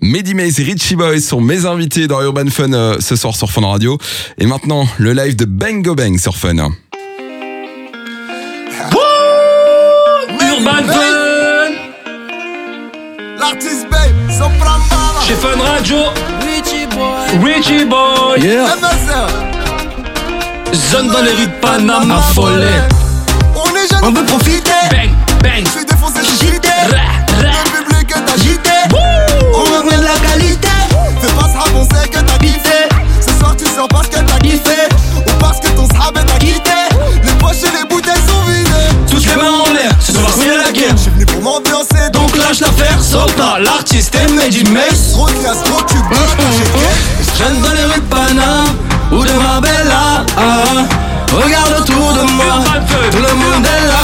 Mehdi Maze et Richie Boy sont mes invités dans Urban Fun euh, ce soir sur Fun Radio. Et maintenant, le live de Bang Go Bang sur Fun. Urban Fun. L'artiste Babe, Mama, Chez Fun Radio. Richie Boy, Richie Boy. Yeah. Zone dans les rues de Panama Follet. On est jeunes, On veut profiter. Bang, bang. Je suis défoncé, je suis. Le public est agité. Wouh. De la qualité. Fais pas ce on sait que t'as kiffé. Ce soir tu sors parce que t'as kiffé. Ou parce que ton srab t'a quitté. Les poches et les bouteilles sont vidées. Toutes les mains en l'air Ce soir c'est la guerre Je suis venu pour m'ambiancer. Donc lâche l'affaire Sopra L'artiste est Mehdi Maze trop de classe, trop de cube. Je traîne dans les rues de Panama ou de Marbella. Ah, regarde autour de moi, tout le monde est là.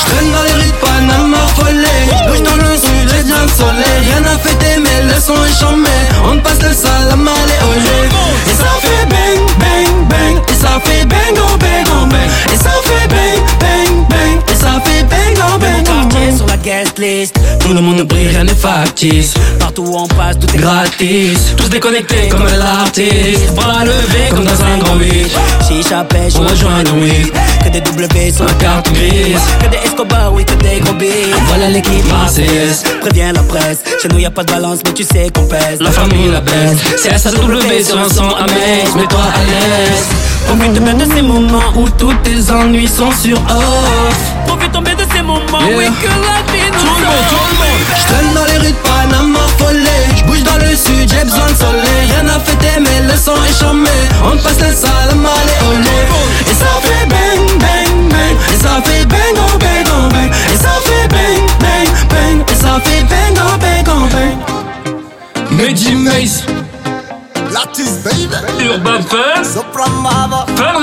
Je traîne dans les rues de Panama follet. Bouge dans le sud, j'ai bien le soleil. Rien à fêter, mais le son est chambé. On passe le salam à léoger. Et ça fait bang, bang, bang. Et ça fait bang, oh bang, oh bang. Et ça fait bang, bang. List Tout le monde brille, rien n'est factice. Partout où on passe, tout est Gratis, tous déconnectés comme l'artiste. Bras levés comme dans un grand 8. Chicha pêche, On rejoint le week. Que des W sur La carte grise. Que des Escobar, oui, que des gros billes Voilà l'équipe marseillaise. Préviens la presse Chez nous y a pas de balance, mais tu sais qu'on pèse La famille la baisse. C'est SAW sur un son à mettre. Mets-toi à l'aise. Profite bien de ces moments où tous tes ennuis sont sur off. Profite tomber de ces moments, oui, que la vie nous le monde, tout le monde. J'traîne dans les rues de Panama follet. J'bouge dans le sud, j'ai besoin de soleil. Rien à fêter, mais le son est chambé. On passe le salam à olé. Et ça fait bang, bang, bang. Et ça fait bang, oh bang, oh bang. Et ça fait bang, bang, bang. Et ça fait bang, oh bang, oh bang. Mehdi Maze, L'artiste Babe, Urban Fun,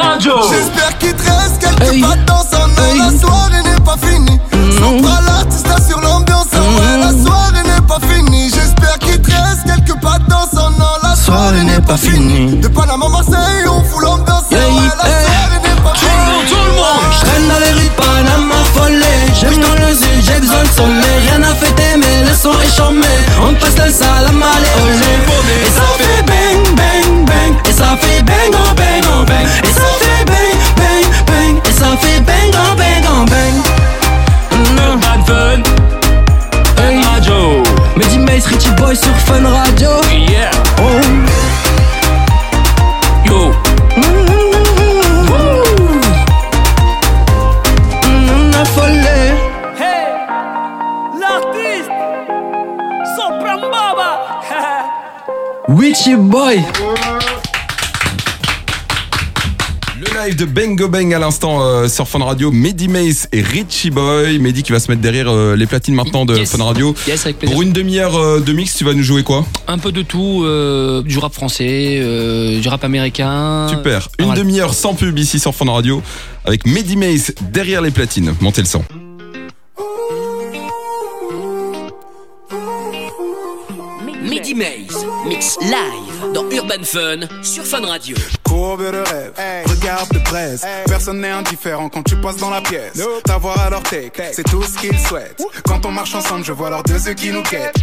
Radio. J'espère qu'il te reste quelques Hey. pattes dans son Hey. La soirée n'est pas finie. Sopra l'artiste soirée n'est pas finie. J'espère qu'il te reste quelques pattes dans son nom. La soirée n'est pas finie. De Panama, De Bang Go Bang à l'instant euh, sur Fun Radio. Mehdi Mace et Richie Boy. Mehdi qui va se mettre derrière euh, les platines maintenant de Yes. Fun Radio. Yes, avec plaisir. Pour une demi-heure euh, de mix, tu vas nous jouer quoi? Un peu de tout, euh, du rap français, euh, du rap américain. Super. Une demi-heure sans pub ici sur Fun Radio avec Mehdi Mace derrière les platines. Montez le son. Midi Maze, mix live dans Urban Fun sur Fun Radio. Courbe de rêve, regarde de presse. Personne n'est indifférent quand tu passes dans la pièce. T'avoir à leur take, c'est tout ce qu'ils souhaitent. Quand on marche ensemble, je vois leurs deux yeux qui nous guettent.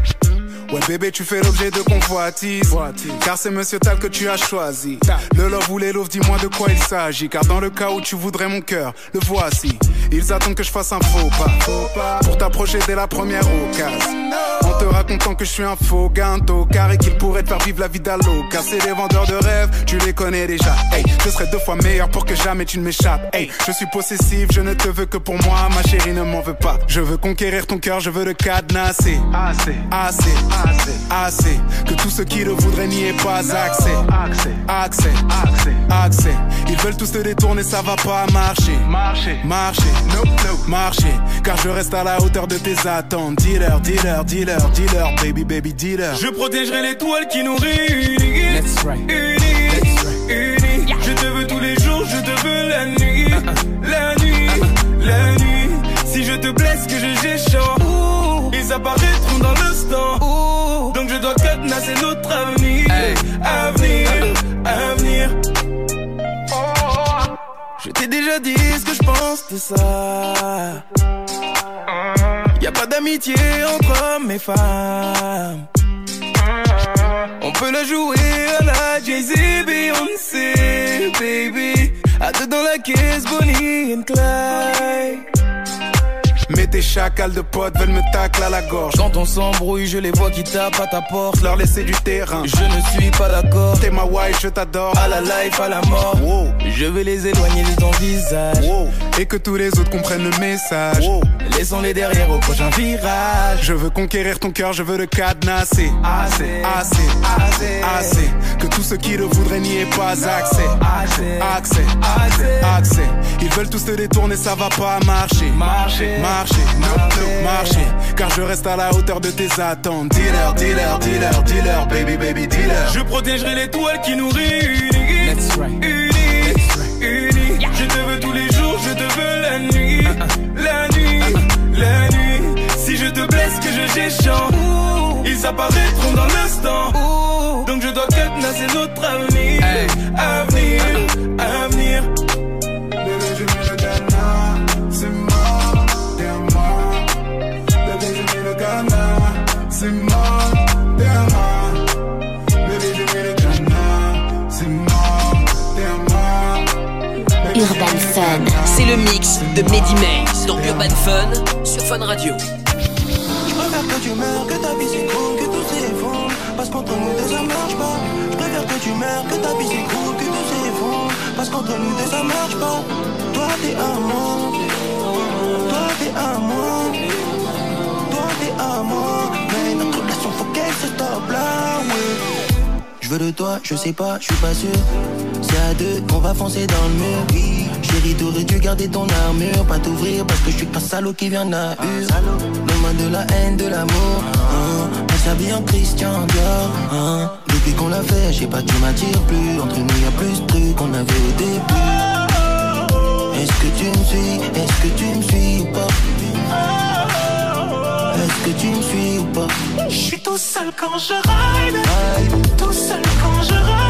Ouais bébé tu fais l'objet de convoitise Car c'est monsieur Tal que tu as choisi. Le love ou les loves dis-moi de quoi il s'agit. Car dans le cas où tu voudrais mon cœur Le voici. Ils attendent que je fasse un faux pas. Pour t'approcher dès la première occasion. En te racontant que je suis un faux ganto Car et qu'il pourrait te faire vivre la vie d'Allo Car c'est des vendeurs de rêves Tu les connais déjà. Hey je serai deux fois meilleur pour que jamais tu ne m'échappes. Hey je suis possessif Je ne te veux que pour moi. Ma chérie ne m'en veut pas. Je veux conquérir ton cœur Je veux le cadenasser. Assez Assez. Assez Assez Que tous ceux qui le voudraient n'y aient pas accès. Accès. Accès Accès. Accès. Ils veulent tous te détourner Ça va pas marcher. Marcher. Marcher. No no Marcher. Car je reste à la hauteur de tes attentes. Dealer Dealer Dealer Dealer Baby baby dealer. Je protégerai l'étoile qui nous réunit. Unis, unis. Je te veux tous les jours, je te veux la nuit. De ça. Y a pas d'amitié entre hommes et femmes. peut la jouer à la Jay-Z, Beyoncé, baby. À deux dans la caisse, Bonnie and Clyde. Chacals de potes veulent me tacler à la gorge. Quand on s'embrouille, je les vois qui tapent à ta porte. Leur laisser du terrain. Je ne suis pas d'accord. T'es ma wife, je t'adore. À la life, à la mort. Je vais les éloigner de ton visage. Et que tous les autres comprennent le message. Laissons-les derrière au prochain virage. Je veux conquérir ton cœur, je veux le cadenasser. Assez, assez, assez, assez. Que tous ceux qui le voudraient n'y aient pas accès. Accès, accès, accès. Ils veulent tous te détourner, ça va pas marcher. Marcher, marcher, no, marcher. Car je reste à la hauteur de tes attentes. Dealer, dealer, dealer, dealer, baby, baby, dealer. Je protégerai l'étoile qui nous réunit. Let's right. Unis, unis. Je te veux tous les jours, je te veux la nuit. La nuit, la nuit. Si je te blesse, que je j'échange. Ils apparaîtront dans l'instant. Donc je dois cadenasser notre avenir. Avenir, le mix de Mehdi Maze dans Urban Fun sur Fun Radio. Je préfère que tu meurs, que ta vie s'écroule, que tout s'effondre. Parce qu'entre nous deux ça marche pas. Je préfère que tu meurs, que ta vie s'écroule, que tout s'effondre. Parce qu'entre nous deux ça marche pas. Toi t'es à moi. Toi t'es à moi. Toi t'es à moi. Mais notre relation faut qu'elle se stoppe là. Je veux de toi, je sais pas, je suis pas sûr. C'est à deux, on va foncer dans le mur. Chérie, t'aurais dû garder ton armure, pas t'ouvrir parce que je suis pas salaud qui vient à Donne-moi de la haine, de l'amour. Hein. On s'habille en Christian Dior. Hein. Depuis qu'on l'a fait, je sais pas, tu m'attires plus. Entre nous, y a plus de trucs qu'on avait au début. Est-ce que tu me suis? Est-ce que tu me suis ou pas? Est-ce que tu me suis ou pas? Je suis tout seul quand je ride. Tout seul quand je ride.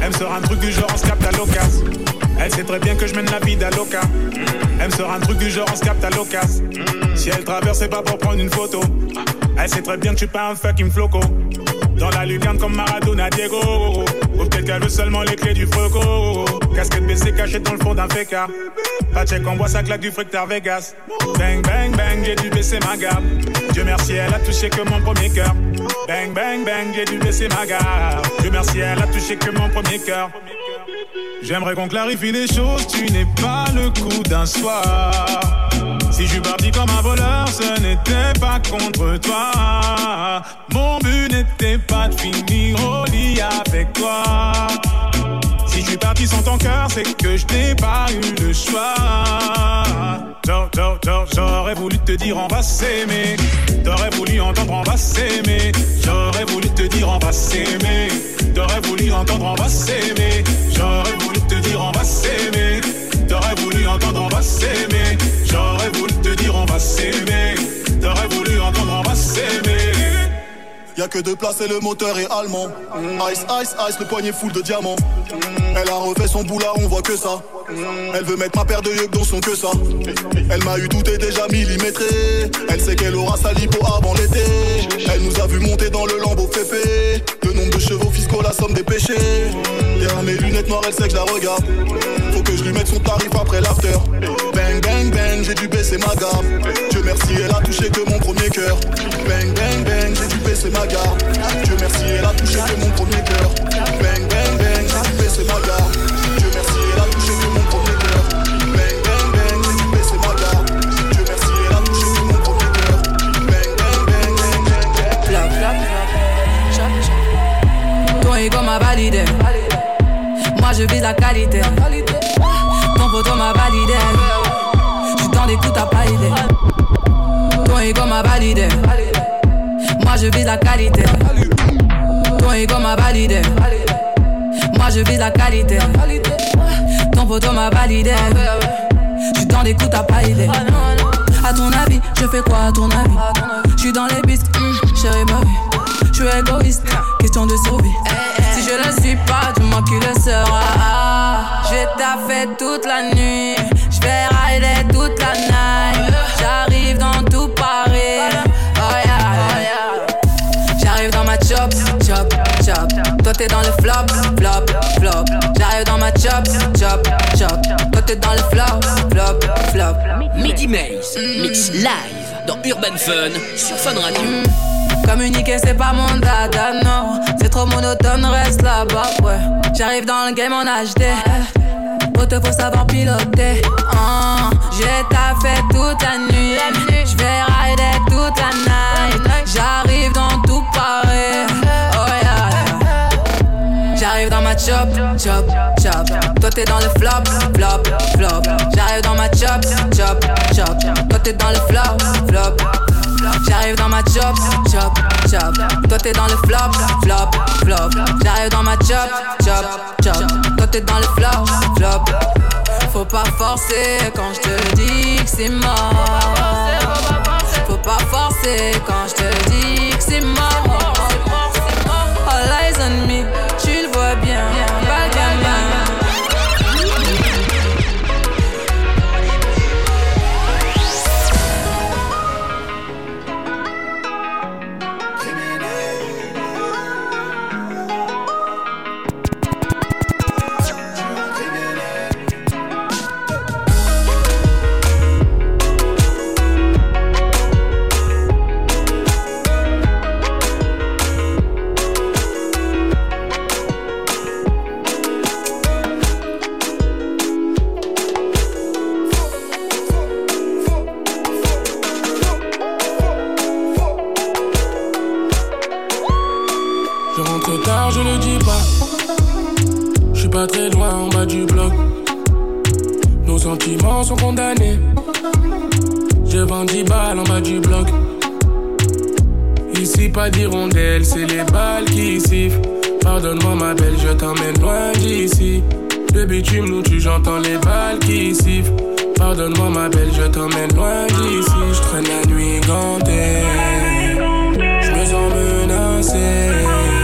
Elle me sort un truc du genre on se capte à l'occasion. Elle sait très bien que je mène la vie d'Aloca. Elle me sort un truc du genre on se capte à l'occasion. Si elle traverse, c'est pas pour prendre une photo. Elle sait très bien que je suis pas un fucking floco. Dans la lucarne comme Maradona Diego. Ou peut-être qu'elle veut seulement les clés du froco. Casquette baissée cachée dans le fond d'un féca. Pas check, on voit ça claque du fructar Vegas. Bang, bang, bang, j'ai dû baisser ma garde. Dieu merci, elle a touché que mon premier cœur. Bang, bang, bang, j'ai dû baisser ma garde. Dieu merci, elle a touché que mon premier cœur. J'aimerais qu'on clarifie les choses, tu n'es pas le coup d'un soir. Si je suis parti comme un voleur, ce n'était pas contre toi. Mon but n'était pas de finir au lit avec toi. Si je suis parti sans ton cœur, c'est que je n'ai pas eu le choix. J'a- j'a- j'a- J'aurais voulu te dire on va s'aimer. T'aurais voulu entendre on va s'aimer. J'aurais voulu te dire on va s'aimer. T'aurais voulu entendre on va s'aimer. Y'a que deux places et le moteur est allemand. Ice, ice, ice, le poignet full de diamants. Elle a refait son boulard, on voit que ça. Elle veut mettre ma paire de yeux dans son que ça. Elle m'a eu tout est déjà millimétré. Elle sait qu'elle aura sa lipo avant l'été. Elle nous a vu monter dans le lambeau féfé. Le nombre de chevaux fiscaux, la somme des péchés. Derrière mes lunettes noires, elle sait que je la regarde. Faut que je lui mette son tarif après l'after. Bang, bang, bang, j'ai dû baisser ma baissé ma garde. Merci, mon ma garde. Mon ma garde. Mon Ton ego m'a validé. Moi je vise la qualité. Ton photo m'a validé. J'suis dans des coups, t'as pas idée. Ton ego m'a validé je vise la qualité. Ton ego m'a validé. Moi je vise la qualité. Ton poteau m'a validé. J'suis dans des coups, t'as pas idée. À ton avis, je fais quoi à ton avis? J'suis dans les bisques, mm, chérie ma vie. J'suis égoïste, question de survie. Si je le suis pas, dis-moi qui le sera. J'ai taffé toute la nuit, j'vais rider toute la night. Toi t'es dans le flop, flop, flop. J'arrive dans ma chop, chop, chop. Toi t'es dans le flop, flop, flop. Midi Maze, mix live dans Urban Fun sur Fun Radio. Communiquer c'est pas mon dada, non. C'est trop monotone, reste là-bas, ouais. J'arrive dans le game en HD. Faut te faut savoir piloter. Ah, J'ai taffé toute la nuit. J'vais rider toute la night. J'arrive dans tout Paris. Ma chop, chop, chop. Toi t'es dans le flop, flop, flop. J'arrive dans ma chop, chop, chop. Toi t'es dans le flop, flop. J'arrive dans ma chop, chop, chop. Toi t'es dans le flop, flop, flop. J'arrive dans ma chop, chop, chop. Toi t'es dans le flop, flop. Faut pas forcer quand je te dis que c'est mort. Faut pas forcer quand je te dis que c'est mort. Je le dis pas. Je suis pas très loin en bas du bloc. Nos sentiments sont condamnés. Vends 10 balles en bas du bloc. Ici, pas d'hirondelle, c'est les balles qui sifflent. Pardonne-moi, ma belle, je t'emmène loin d'ici. Le bitume nous tue, j'entends les balles qui sifflent. Pardonne-moi, ma belle, je t'emmène loin d'ici. Je traîne la nuit gantée. Je me sens menacé.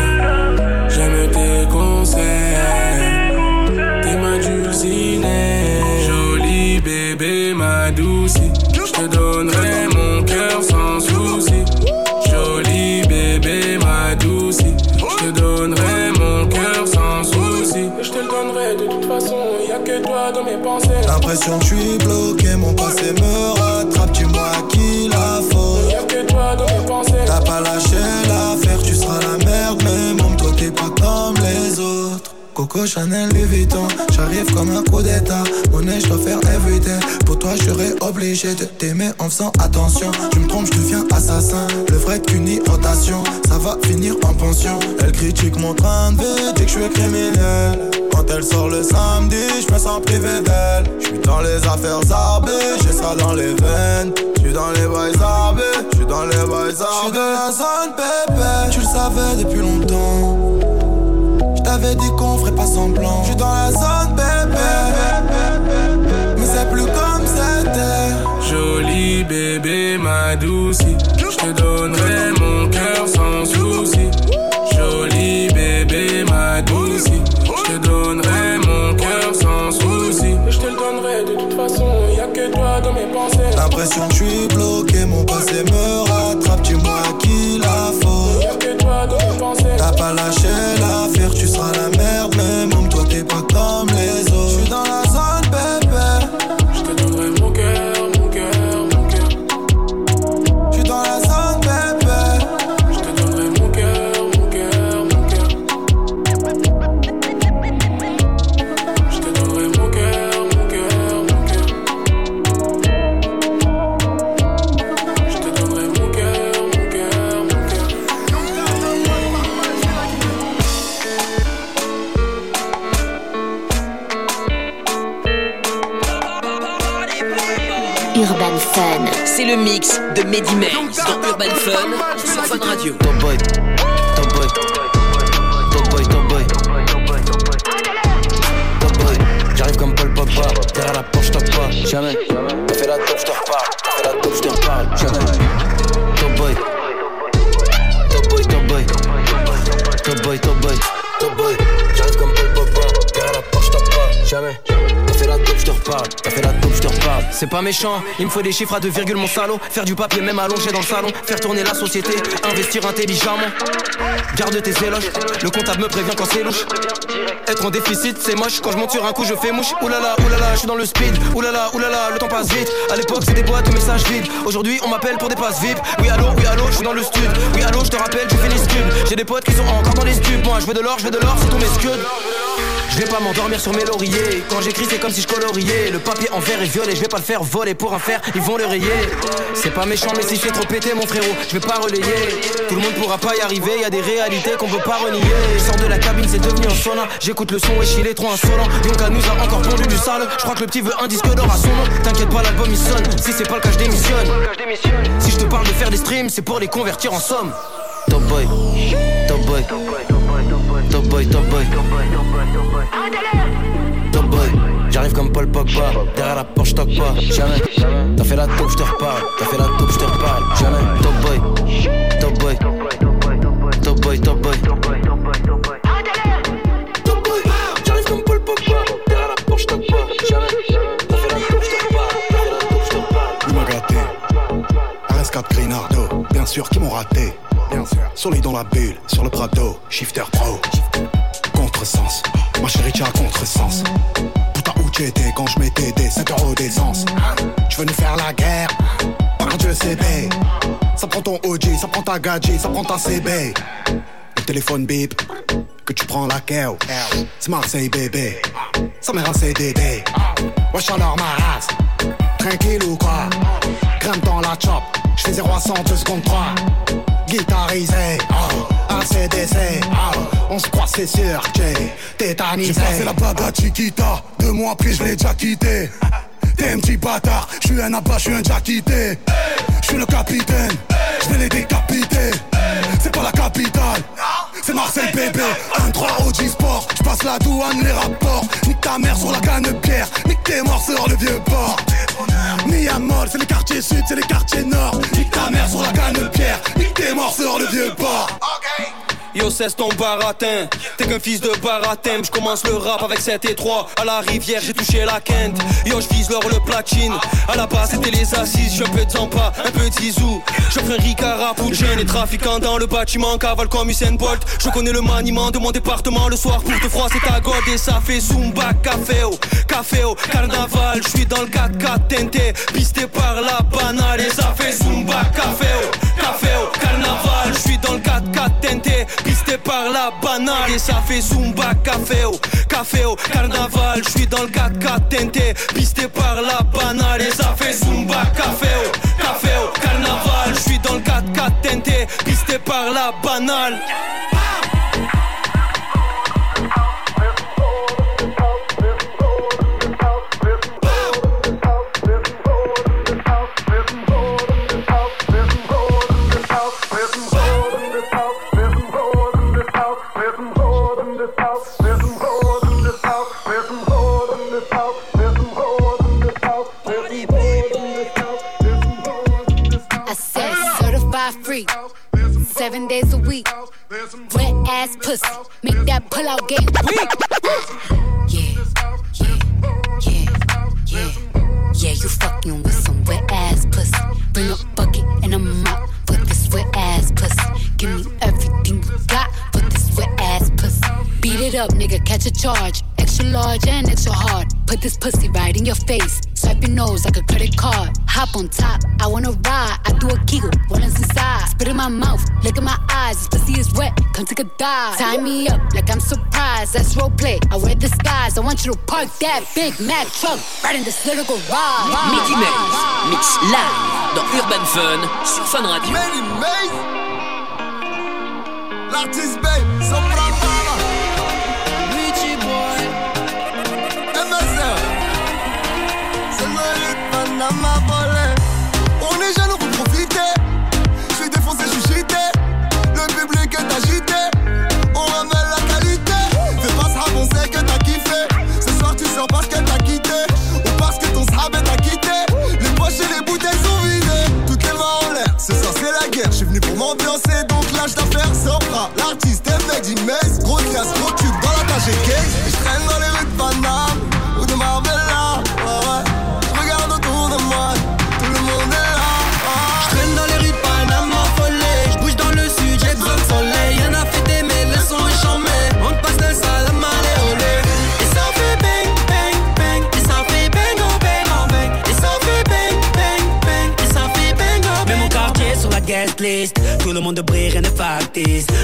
Jolie bébé, ma douce. Je te donnerai mon cœur sans souci. Jolie bébé, ma douce. Je te donnerai mon cœur sans souci. Je te le donnerai de toute façon. Y a que toi dans mes pensées. L'impression que je suis bloqué, mon passé me rattrape, Coco Chanel Louis Vuitton, j'arrive comme un coup d'état. Monnaie, je dois faire everyday. Pour toi, je serais obligé de t'aimer en faisant attention. Tu me trompes, je deviens assassin. Le vrai qu'une irritation, ça va finir en pension. Elle critique mon train de vie, dit que je suis criminel. Quand elle sort le samedi, je me sens privé d'elle. Je suis dans les affaires zarbées, j'ai ça dans les veines. Je suis dans les boys zarbés, je suis dans les boys zarbés. Je suis dans la zone pépé, tu le savais depuis longtemps. Pas semblant. Je suis dans la zone bébé. Mais c'est plus comme c'était. Jolie bébé, ma douce. Je te donnerai mon cœur sans souci. Jolie bébé, ma douce. Je te donnerai mon cœur sans souci. Je te le donnerai de toute façon. Y a que toi dans mes pensées. L'impression que je suis bloqué, mon passé me de Mehdi dans Urban Fun sur Fun Radio. Top boy, top boy, top boy, top boy, top boy. J'arrive comme Paul Pogba, derrière la porte j'tape pas, jamais. T'as fait la top, j'te reparle, t'as fait la top, j'te reparle, jamais. Top boy, top boy, top boy, top boy, top boy, top boy. J'arrive comme Paul Pogba, derrière la porte j'tape pas, jamais. C'est pas méchant, il me faut des chiffres à deux virgules, mon salaud. Faire du papier, même allongé dans le salon. Faire tourner la société, investir intelligemment. Garde tes éloges, le comptable me prévient quand c'est louche. Être en déficit, c'est moche. Quand je monte sur un coup, je fais mouche. Oulala, oulala, je suis dans le speed. Oulala, oulala, le temps passe vite. À l'époque, c'était boîte de messages vides. Aujourd'hui, on m'appelle pour des passes VIP. Oui, allô, oui, allô, je suis dans le stud. Oui, allô, je te rappelle, je fais les scubs. J'ai des potes qui sont encore dans les stupes. Moi, je veux de l'or, je veux de l'or, c'est tous mes scuds. Je vais pas m'endormir sur mes lauriers. Quand j'écris, c'est comme si je coloriais. Le papier en vert est violet, je vais pas le faire voler pour un fer, ils vont le rayer. C'est pas méchant, mais si je fais trop péter, mon frérot, je vais pas relayer. Tout le monde pourra pas y arriver, y a des réalités qu'on peut pas renier. Sors de la cabine, c'est devenu un sauna. J'écoute le son et il est trop insolent. Yonka nous a encore pondu du sale. Je crois que le petit veut un disque d'or à son nom. T'inquiète pas, l'album il sonne. Si c'est pas le cas, je démissionne. Si je te parle de faire des streams, c'est pour les convertir en somme. Top boy, top boy, top boy, top boy, top boy. Top boy, j'arrive comme Paul Pogba. Derrière la porte, j'toque pas, jamais. T'as fait la taupe, j'te reparle. T'as fait la taupe, j'te reparle, jamais. Top boy, top boy, top boy, top boy. Sûr qu'ils m'ont raté. Bien sûr. Sur les dans la bulle, sur le Prado, shifter pro. Contresens, ma chérie, tu as contresens. Putain, où tu étais quand je mettais des 5 euros d'essence Tu venais faire la guerre, par Dieu CB. Ça prend ton OG, ça prend ta gadget, ça prend ta CB. Le téléphone bip, que tu prends la KO. C'est Marseille bébé, ça un CDD. Wesh alors ma race, tranquille ou quoi? Grimpe dans la chop, j'fais 0 à 100 2 secondes 3 Guitarisé, oh, ACDC, oh, on se croit c'est sûr, j'ai tétanisé. J'ai passé la bague à Chiquita, deux mois après je l'ai déjà quitté. T'es un petit bâtard, je suis un abat, je suis un déjà quitté. Je suis le capitaine, je vais les décapiter. C'est pas la capitale, c'est Marseille bébé. 1-3 OG Sport, je passe la douane, les rapports. Nique ta mère sur la canne de pierre, nique tes morts sur le vieux port. Miamol, c'est les quartiers sud, c'est les quartiers nord. Nique ta mère sur la canne de pierre, nique tes morts sur le vieux port. Yo cesse ton baratin. T'es qu'un fils de baratin. Je commence le rap avec 7 et 3 À la rivière j'ai touché la quinte Yo je vise l'or le platine. À la base c'était les assises. Je un peu de un peu de Zizou. J'offre un Ricard à Les trafiquants dans le bâtiment Cavale comme Usain Bolt. Je connais le maniement de mon département Le soir pour te froisser ta gold Et ça fait Zumba Café au Café au Carnaval. Je suis dans le 4-4 tenté Pisté par la banale. Et ça fait Zumba Café au Café au Carnaval. Je suis dans le 4-4 tenté Pisté par la banale. Ça fait Zumba Café au Café au Carnaval. Je suis dans le 4-4 tenté Pisté par la banale. Ça fait Zumba Café au Café au Carnaval. Je suis dans le 4-4 tenté Pisté par la banale Yeah, yeah, yeah, yeah. Yeah, you fucking with some wet ass pussy. Bring bucket and this wet ass pussy. Give me everything you got this wet ass pussy. Beat it up, nigga, catch a charge. Extra large and extra hard. Put this pussy right in your face. Swipe your nose like a credit card. Hop on top, I wanna ride. I do a giggle, what is inside? Spit in my mouth, look in my eyes. This pussy is wet, come take a dive. Tie me up like I'm surprised. That's role play. I wear the disguise. I want you to park that Big Mac truck right in this little garage. Mehdi Maze, mix live dans Urban Fun sur Fun Radio. Mehdi Maze, l'artiste babe, Sopra Mama, Richie Boy, MSR, c'est le les jeunes vont profiter. Je suis défoncé, je suis cheaté. Le public est agité. On ramène la qualité. Fais pas ça, on que t'as kiffé. Ce soir, tu sors parce que t'as quitté. Ou parce que ton sab t'a quitté. Les poches et les bouteilles sont vidées. Toutes les mains en l'air. Ce soir, c'est la guerre. Je suis venu pour m'ambiancer. Donc lâche d'affaires, sors pas. L'artiste est made in Gros casse, gros tube dans la tâche et case. Je traîne dans les rues de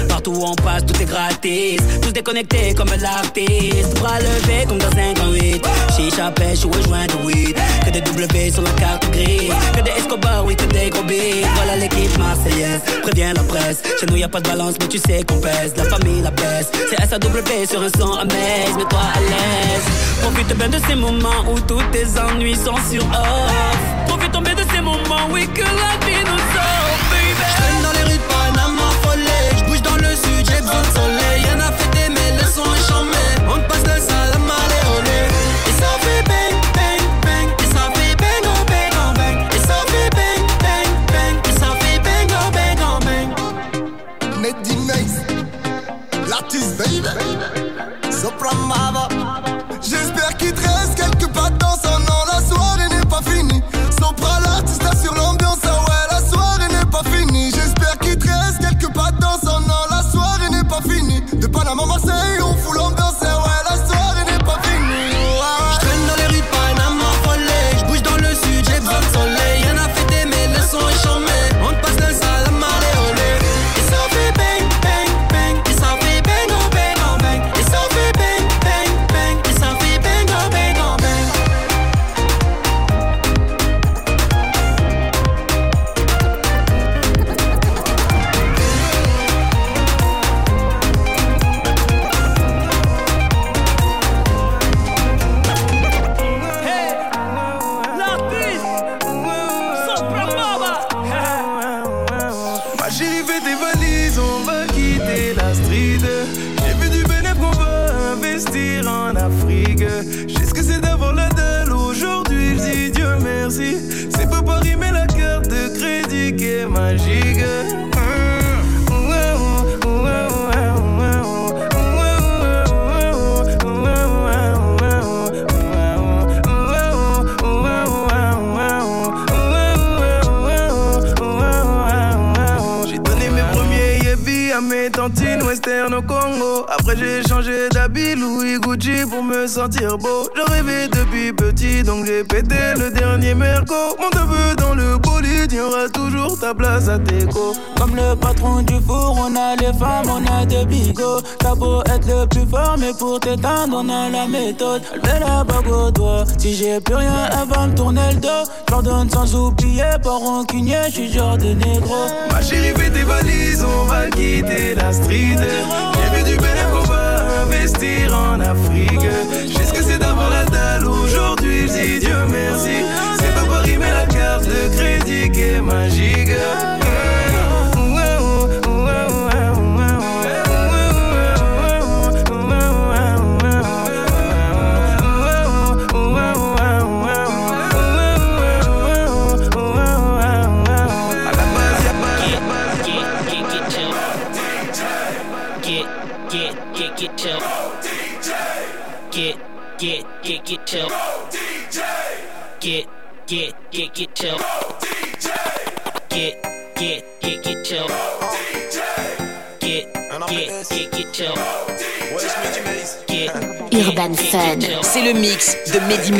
Partout où on passe, tout est gratis. Tous déconnectés comme l'artiste. Bras levés comme dans un grand 8. Chicha pêche ou joint de weed. Que des W sur la carte grise. Que des Escobar, oui, que des gros. Voilà l'équipe marseillaise. Préviens la presse. Chez nous y a pas de balance, mais tu sais qu'on pèse. La famille la baisse. C'est SAW sur un son amaze. Mets-toi à l'aise. Profite bien de ces moments où tous tes ennuis sont sur off. Profite bien de ces moments, oui, que la vie crédit au Congo. Après j'ai changé d'habit Louis Gucci pour me sentir beau. Je rêvais depuis petit donc j'ai pété le dernier merco. Mon neveu dans le bolide, y aura toujours ta place à Teco. Comme le patron du four, on a les femmes, on a des bigots. T'as beau être le plus fort, mais pour t'éteindre, on a la méthode. Elle la bague au doigt. Si j'ai plus rien, elle va me tourner le dos. J'ordonne sans oublier, pas rancunier, j'suis genre de négro. Ma chérie, fais tes valises, on va quitter la street. J'ai vu du bénéfice qu'on va investir en Afrique. Je sais ce que c'est d'avoir la dalle aujourd'hui, dis Dieu merci. C'est pas Paris, mais la carte de crédit qui est magique. Get, get, get chill. Get, get, get, get chill. Get, get, get, get chill. Get, get, get, get chill. Get, Urban Fun. C'est le mix de Mehdi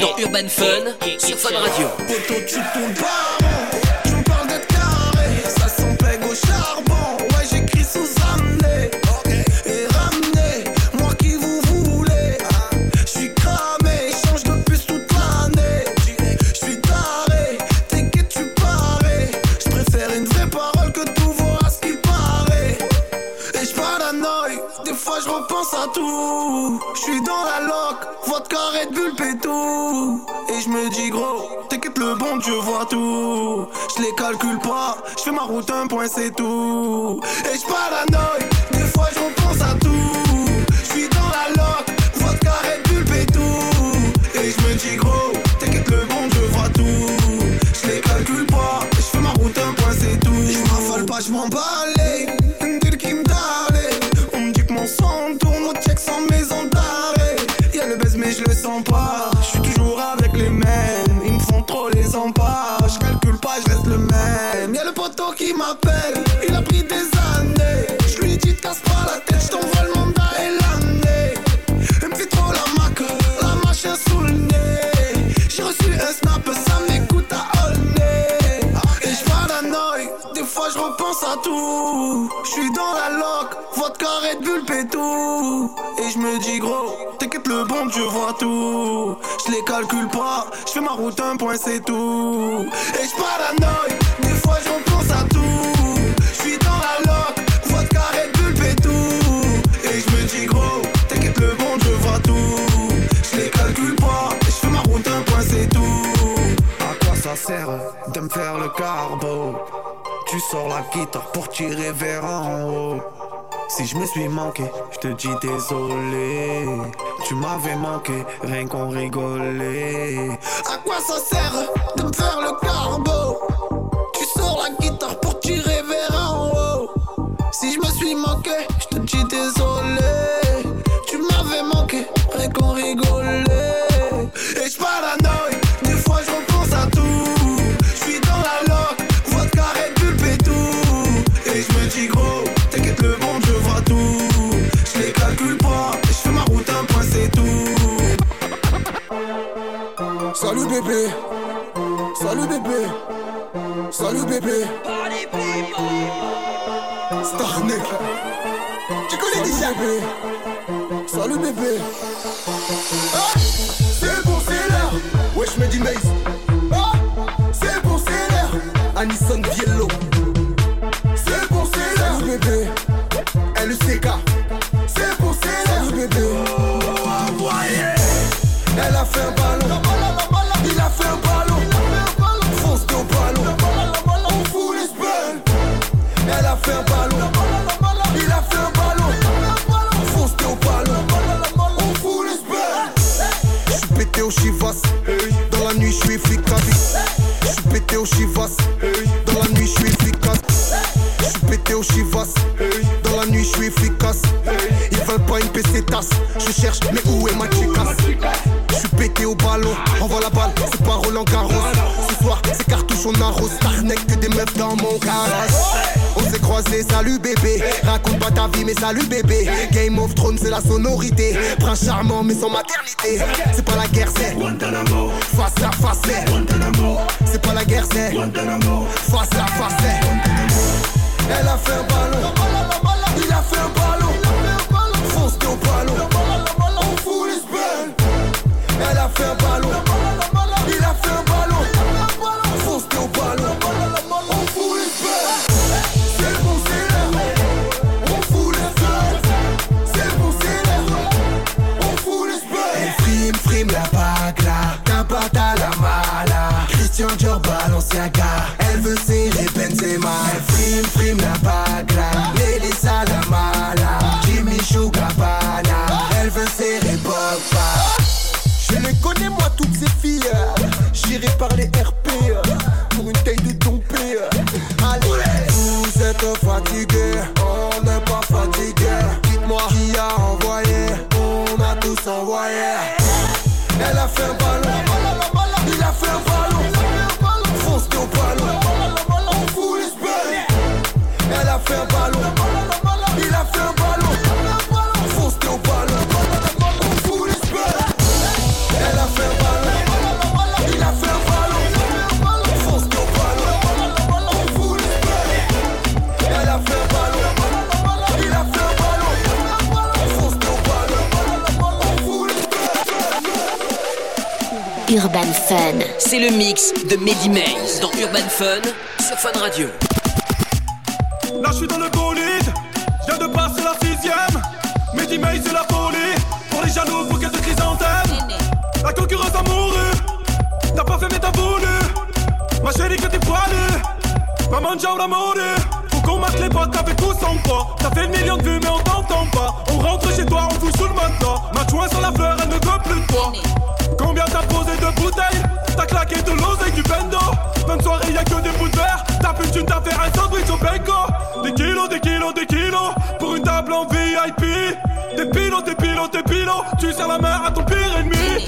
dans Urban Fun sur Fun Radio. Poto, tu tournes route un point c'est tout. Et j'paranoïe, des les calcule pas, je fais ma route un point c'est tout. Et je paranoïe, des fois je repense à tout. Je suis dans la loc, vodka Red Bull tout. Et je me dis gros, t'inquiète le bon Dieu voit tout. Je les calcule pas, je fais ma route un point c'est tout. À quoi ça sert de me faire le carbo? Tu sors la guitare pour tirer vers en haut. Si je me suis manqué, je te dis désolé. Tu m'avais manqué, rien qu'on rigolait. À quoi ça sert de me faire le carbo salut bébé. Starnek, tu connais déjà bébé. Salut bébé. Ah, c'est bon, c'est l'heure. Wesh, me dis Maze. Ah, c'est bon, c'est l'heure. Anisson Biello. C'est bon, c'est l'heure. Salut bébé. LCK. C'est bon, c'est l'heure. Salut bébé. Elle a Mais salut bébé. Game of Thrones, c'est la sonorité. Prince charmant, mais sans maternité. C'est pas la guerre, c'est Face à face, c'est C'est pas la guerre, c'est Face à face, c'est Elle a fait un le mix de Mehdi Maze dans Urban Fun sur Fun Radio. Là je suis dans le bolide, je viens de passer la sixième. Mehdi Maze c'est la folie, pour les jaloux bouquet de chrysanthème. La concurrence a mouru, t'as pas fait mais t'as voulu. Ma chérie que t'es poilue, maman ciao Faut qu'on marque les boîtes avec tous son poids. T'as fait le million de vues mais on t'entend pas. On rentre chez toi, on fout sous le matelas Ma joint sur la fleur, elle ne veut plus de toi Combien t'as posé de bouteilles T'as claqué de l'oseille du bendo. Même soirée y'a que des bouts de verre. T'as plus d'une t'as fait un sandwich au bacon Des kilos, des kilos, des kilos. Pour une table en VIP Des pilotes, des pilotes, des pilotes. Tu serres la main à ton pire ennemi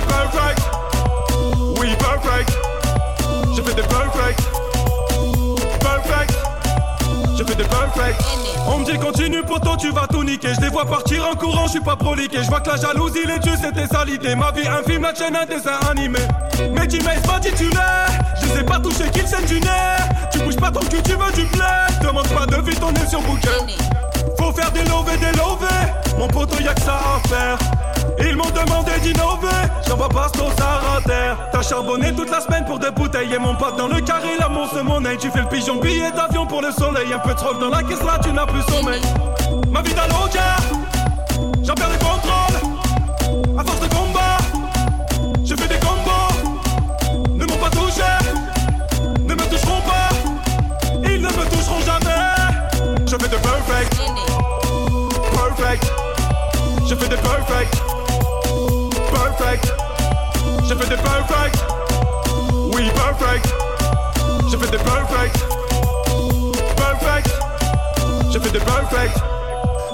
perfect. Oui, perfect. Je fais des perfect. Perfect. Je fais des perfect. On me dit continue poto tu vas tout niquer Je les vois partir en courant je suis pas proliqué Je vois que la jalousie les tues c'était ça l'idée Ma vie un film la chaîne un dessin animé Mais tu m'as pas titulaire Je sais pas toucher qu'il scène du nez Tu bouges pas ton cul tu veux du plaisir Demande pas de vie ton nez sur bouquet Faut faire des lovés des lovés Mon poteau y'a que ça à faire ils m'ont demandé d'innover, j'envoie bastos à terre. T'as charbonné toute la semaine pour des bouteilles et mon pote dans le carré, l'amour c'est mon Tu fais le pigeon billet d'avion pour le soleil, un peu trop dans la caisse là, tu n'as plus sommeil. Ma vie d'aloca, j'en perds le contrôle. À force de combat, je fais des combos. Ne m'ont pas touché, ne me toucheront pas. Ils ne me toucheront jamais. Je fais des perfect, perfect. Je fais des perfect, perfect. Je fais des perfect, oui perfect. Je fais des perfect, perfect. Je fais des perfect.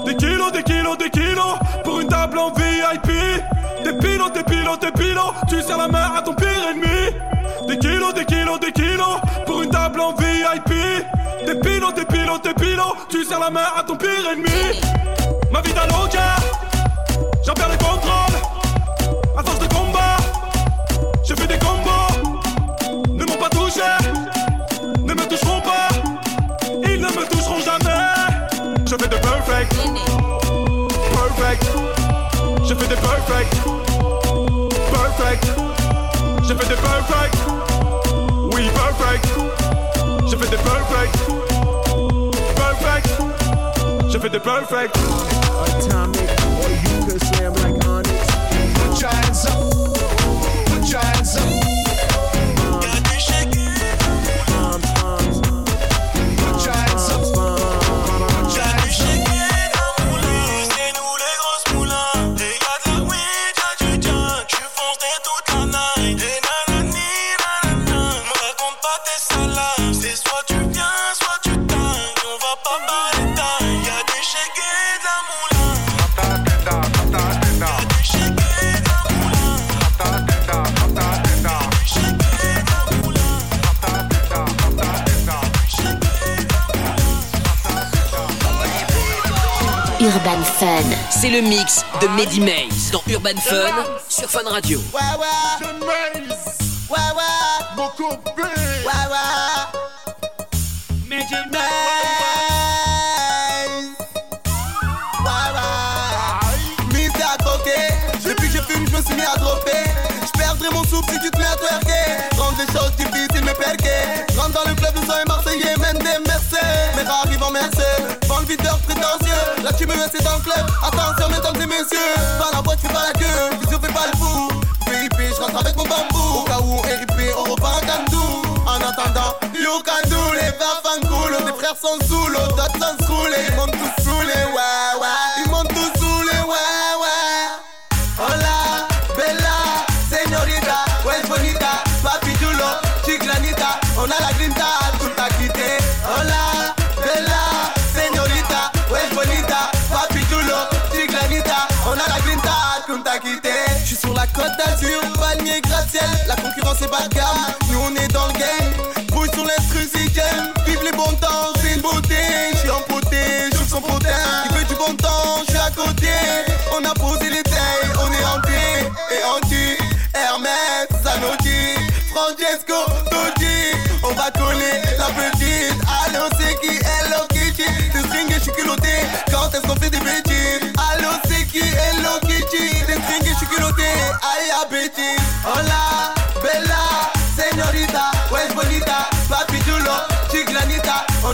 Des kilos, des kilos, des kilos pour une table en VIP. Des pilotes, des pilotes, des pilotes. Tu serres la main à ton pire ennemi. Des kilos, des kilos, des kilos pour une table en VIP. Des pilotes, des pilotes, des pilotes. Tu serres la main à ton pire ennemi. Ma vie d'aloca. Perfect. Je fais des perfect. Perfect. Je fais des perfect. Oui perfect. Je fais des perfect. Perfect. Je fais des perfect. Atomic, or you could slam like Fun. C'est le mix de Mehdi Maze dans Urban Fun sur Fun Radio. Mon copain. Ouais, videur prétentieux. Là, tu me c'est dans le club. Attention, mesdames et messieurs. Pas la boîte, fais pas la queue. Vision, fais pas le fou. VIP, je rentre avec mon bambou. Au cas où, RIP, on repart en candou. En attendant, you can les verres cool. Frères sont sous l'eau, d'autres sont saoulés. La concurrence est bas de gamme, nous on est dans le game. Bouille sur l'instru si j'aime, vive les bons temps, c'est une beauté, je suis empoté, je son potin, il fait du bon temps, je suis à côté, on a posé les tailles, on est hanté et hanté, Hermès, Zanotti, Francesco, Totti, on va coller la petite, allô c'est qui, hello Kitty, des strings et je suis culotté, quand est-ce qu'on fait des bêtises, allô c'est qui, hello Kitty, des strings et je suis culotté, aïe à bêtises, hola,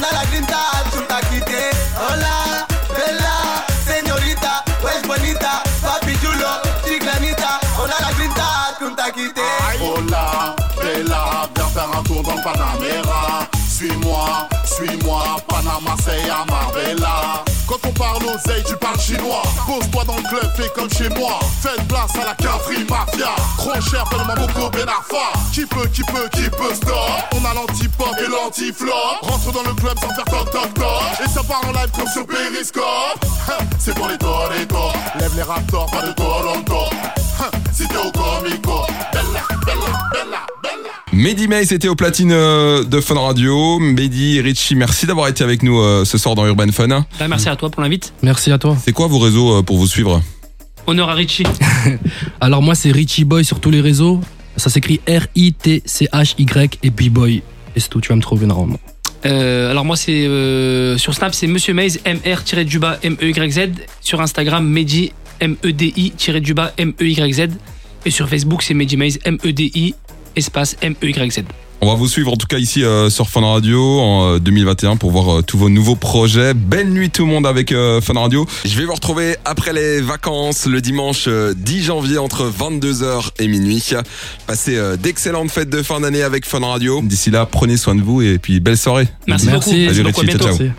on a la grinta, tout a quitté, hola, bella, señorita, pues bonita, papi chulo, chiclanita, on a la grinta, tout a quitté. Hola, Bella, viens faire un tour dans Panamera. Suis-moi, suis-moi, Panama, c'est à Marbella. Quand on parle oseille, tu parles chinois. Pose-toi dans le club, fais comme chez moi. Faites place à la cafri mafia. Trop cher, tellement beaucoup Benafa. Qui peut, qui peut, qui peut stop On a l'anti-pop et l'anti-flop. Rentre dans le club sans faire toc toc toc. Et ça part en live comme sur Periscope. C'est pour les toretos. Lève les raptors, pas de Toronto. Hein, Si t'es au comico, bella, bella, bella, bella. Mehdi May, c'était au platine euh, de Fun Radio. Mehdi et Richie, merci d'avoir été avec nous euh, ce soir dans Urban Fun. Bah, merci à toi pour l'invite. Merci à toi. C'est quoi vos réseaux euh, pour vous suivre? Honneur à Richie. Alors moi c'est Richie Boy sur tous les réseaux. Ça s'écrit R-I-T-C-H-Y et B-Boy. Et c'est tout, tu vas me trouver normalement. Euh, alors moi c'est euh, sur Snap c'est Monsieur Maze MR-du-bas M-E-Y-Z sur Instagram Mehdi M-E-D-I-du-bas M-E-Y-Z et sur Facebook c'est Mehdi Maze M-E-D-I espace M-E-Y-Z. On va vous suivre en tout cas ici euh, sur Fun Radio en euh, 2021 pour voir euh, tous vos nouveaux projets. Belle nuit tout le monde avec euh, Fun Radio. Je vais vous retrouver après les vacances le dimanche euh, 10 janvier entre 22h et minuit. Passez euh, d'excellentes fêtes de fin d'année avec Fun Radio. D'ici là, prenez soin de vous et puis belle soirée. Merci beaucoup. Merci beaucoup, à